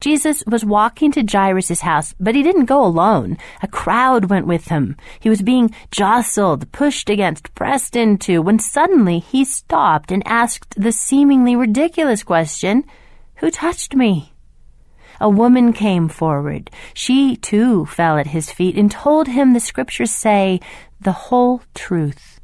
Jesus was walking to Jairus' house, but he didn't go alone. A crowd went with him. He was being jostled, pushed against, pressed into, when suddenly he stopped and asked the seemingly ridiculous question, Who touched me? A woman came forward. She too fell at his feet and told him the scriptures say the whole truth.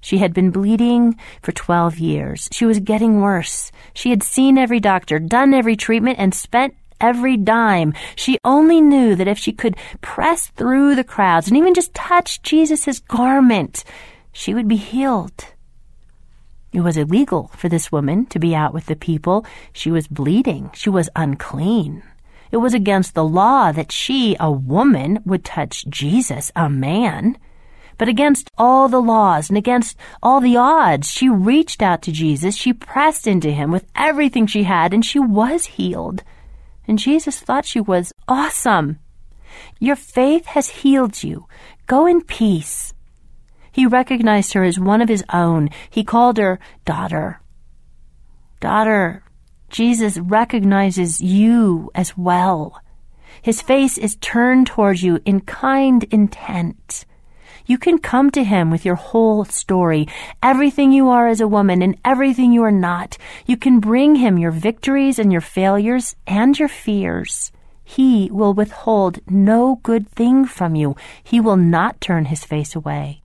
She had been bleeding for 12 years. She was getting worse. She had seen every doctor, done every treatment, and spent every dime. She only knew that if she could press through the crowds and even just touch Jesus' garment, she would be healed. It was illegal for this woman to be out with the people. She was bleeding. She was unclean. It was against the law that she, a woman, would touch Jesus, a man. But against all the laws and against all the odds, she reached out to Jesus. She pressed into him with everything she had, and she was healed. And Jesus thought she was awesome. Your faith has healed you. Go in peace. He recognized her as one of his own. He called her daughter. Daughter, Jesus recognizes you as well. His face is turned towards you in kind intent. You can come to him with your whole story, everything you are as a woman and everything you are not. You can bring him your victories and your failures and your fears. He will withhold no good thing from you. He will not turn his face away.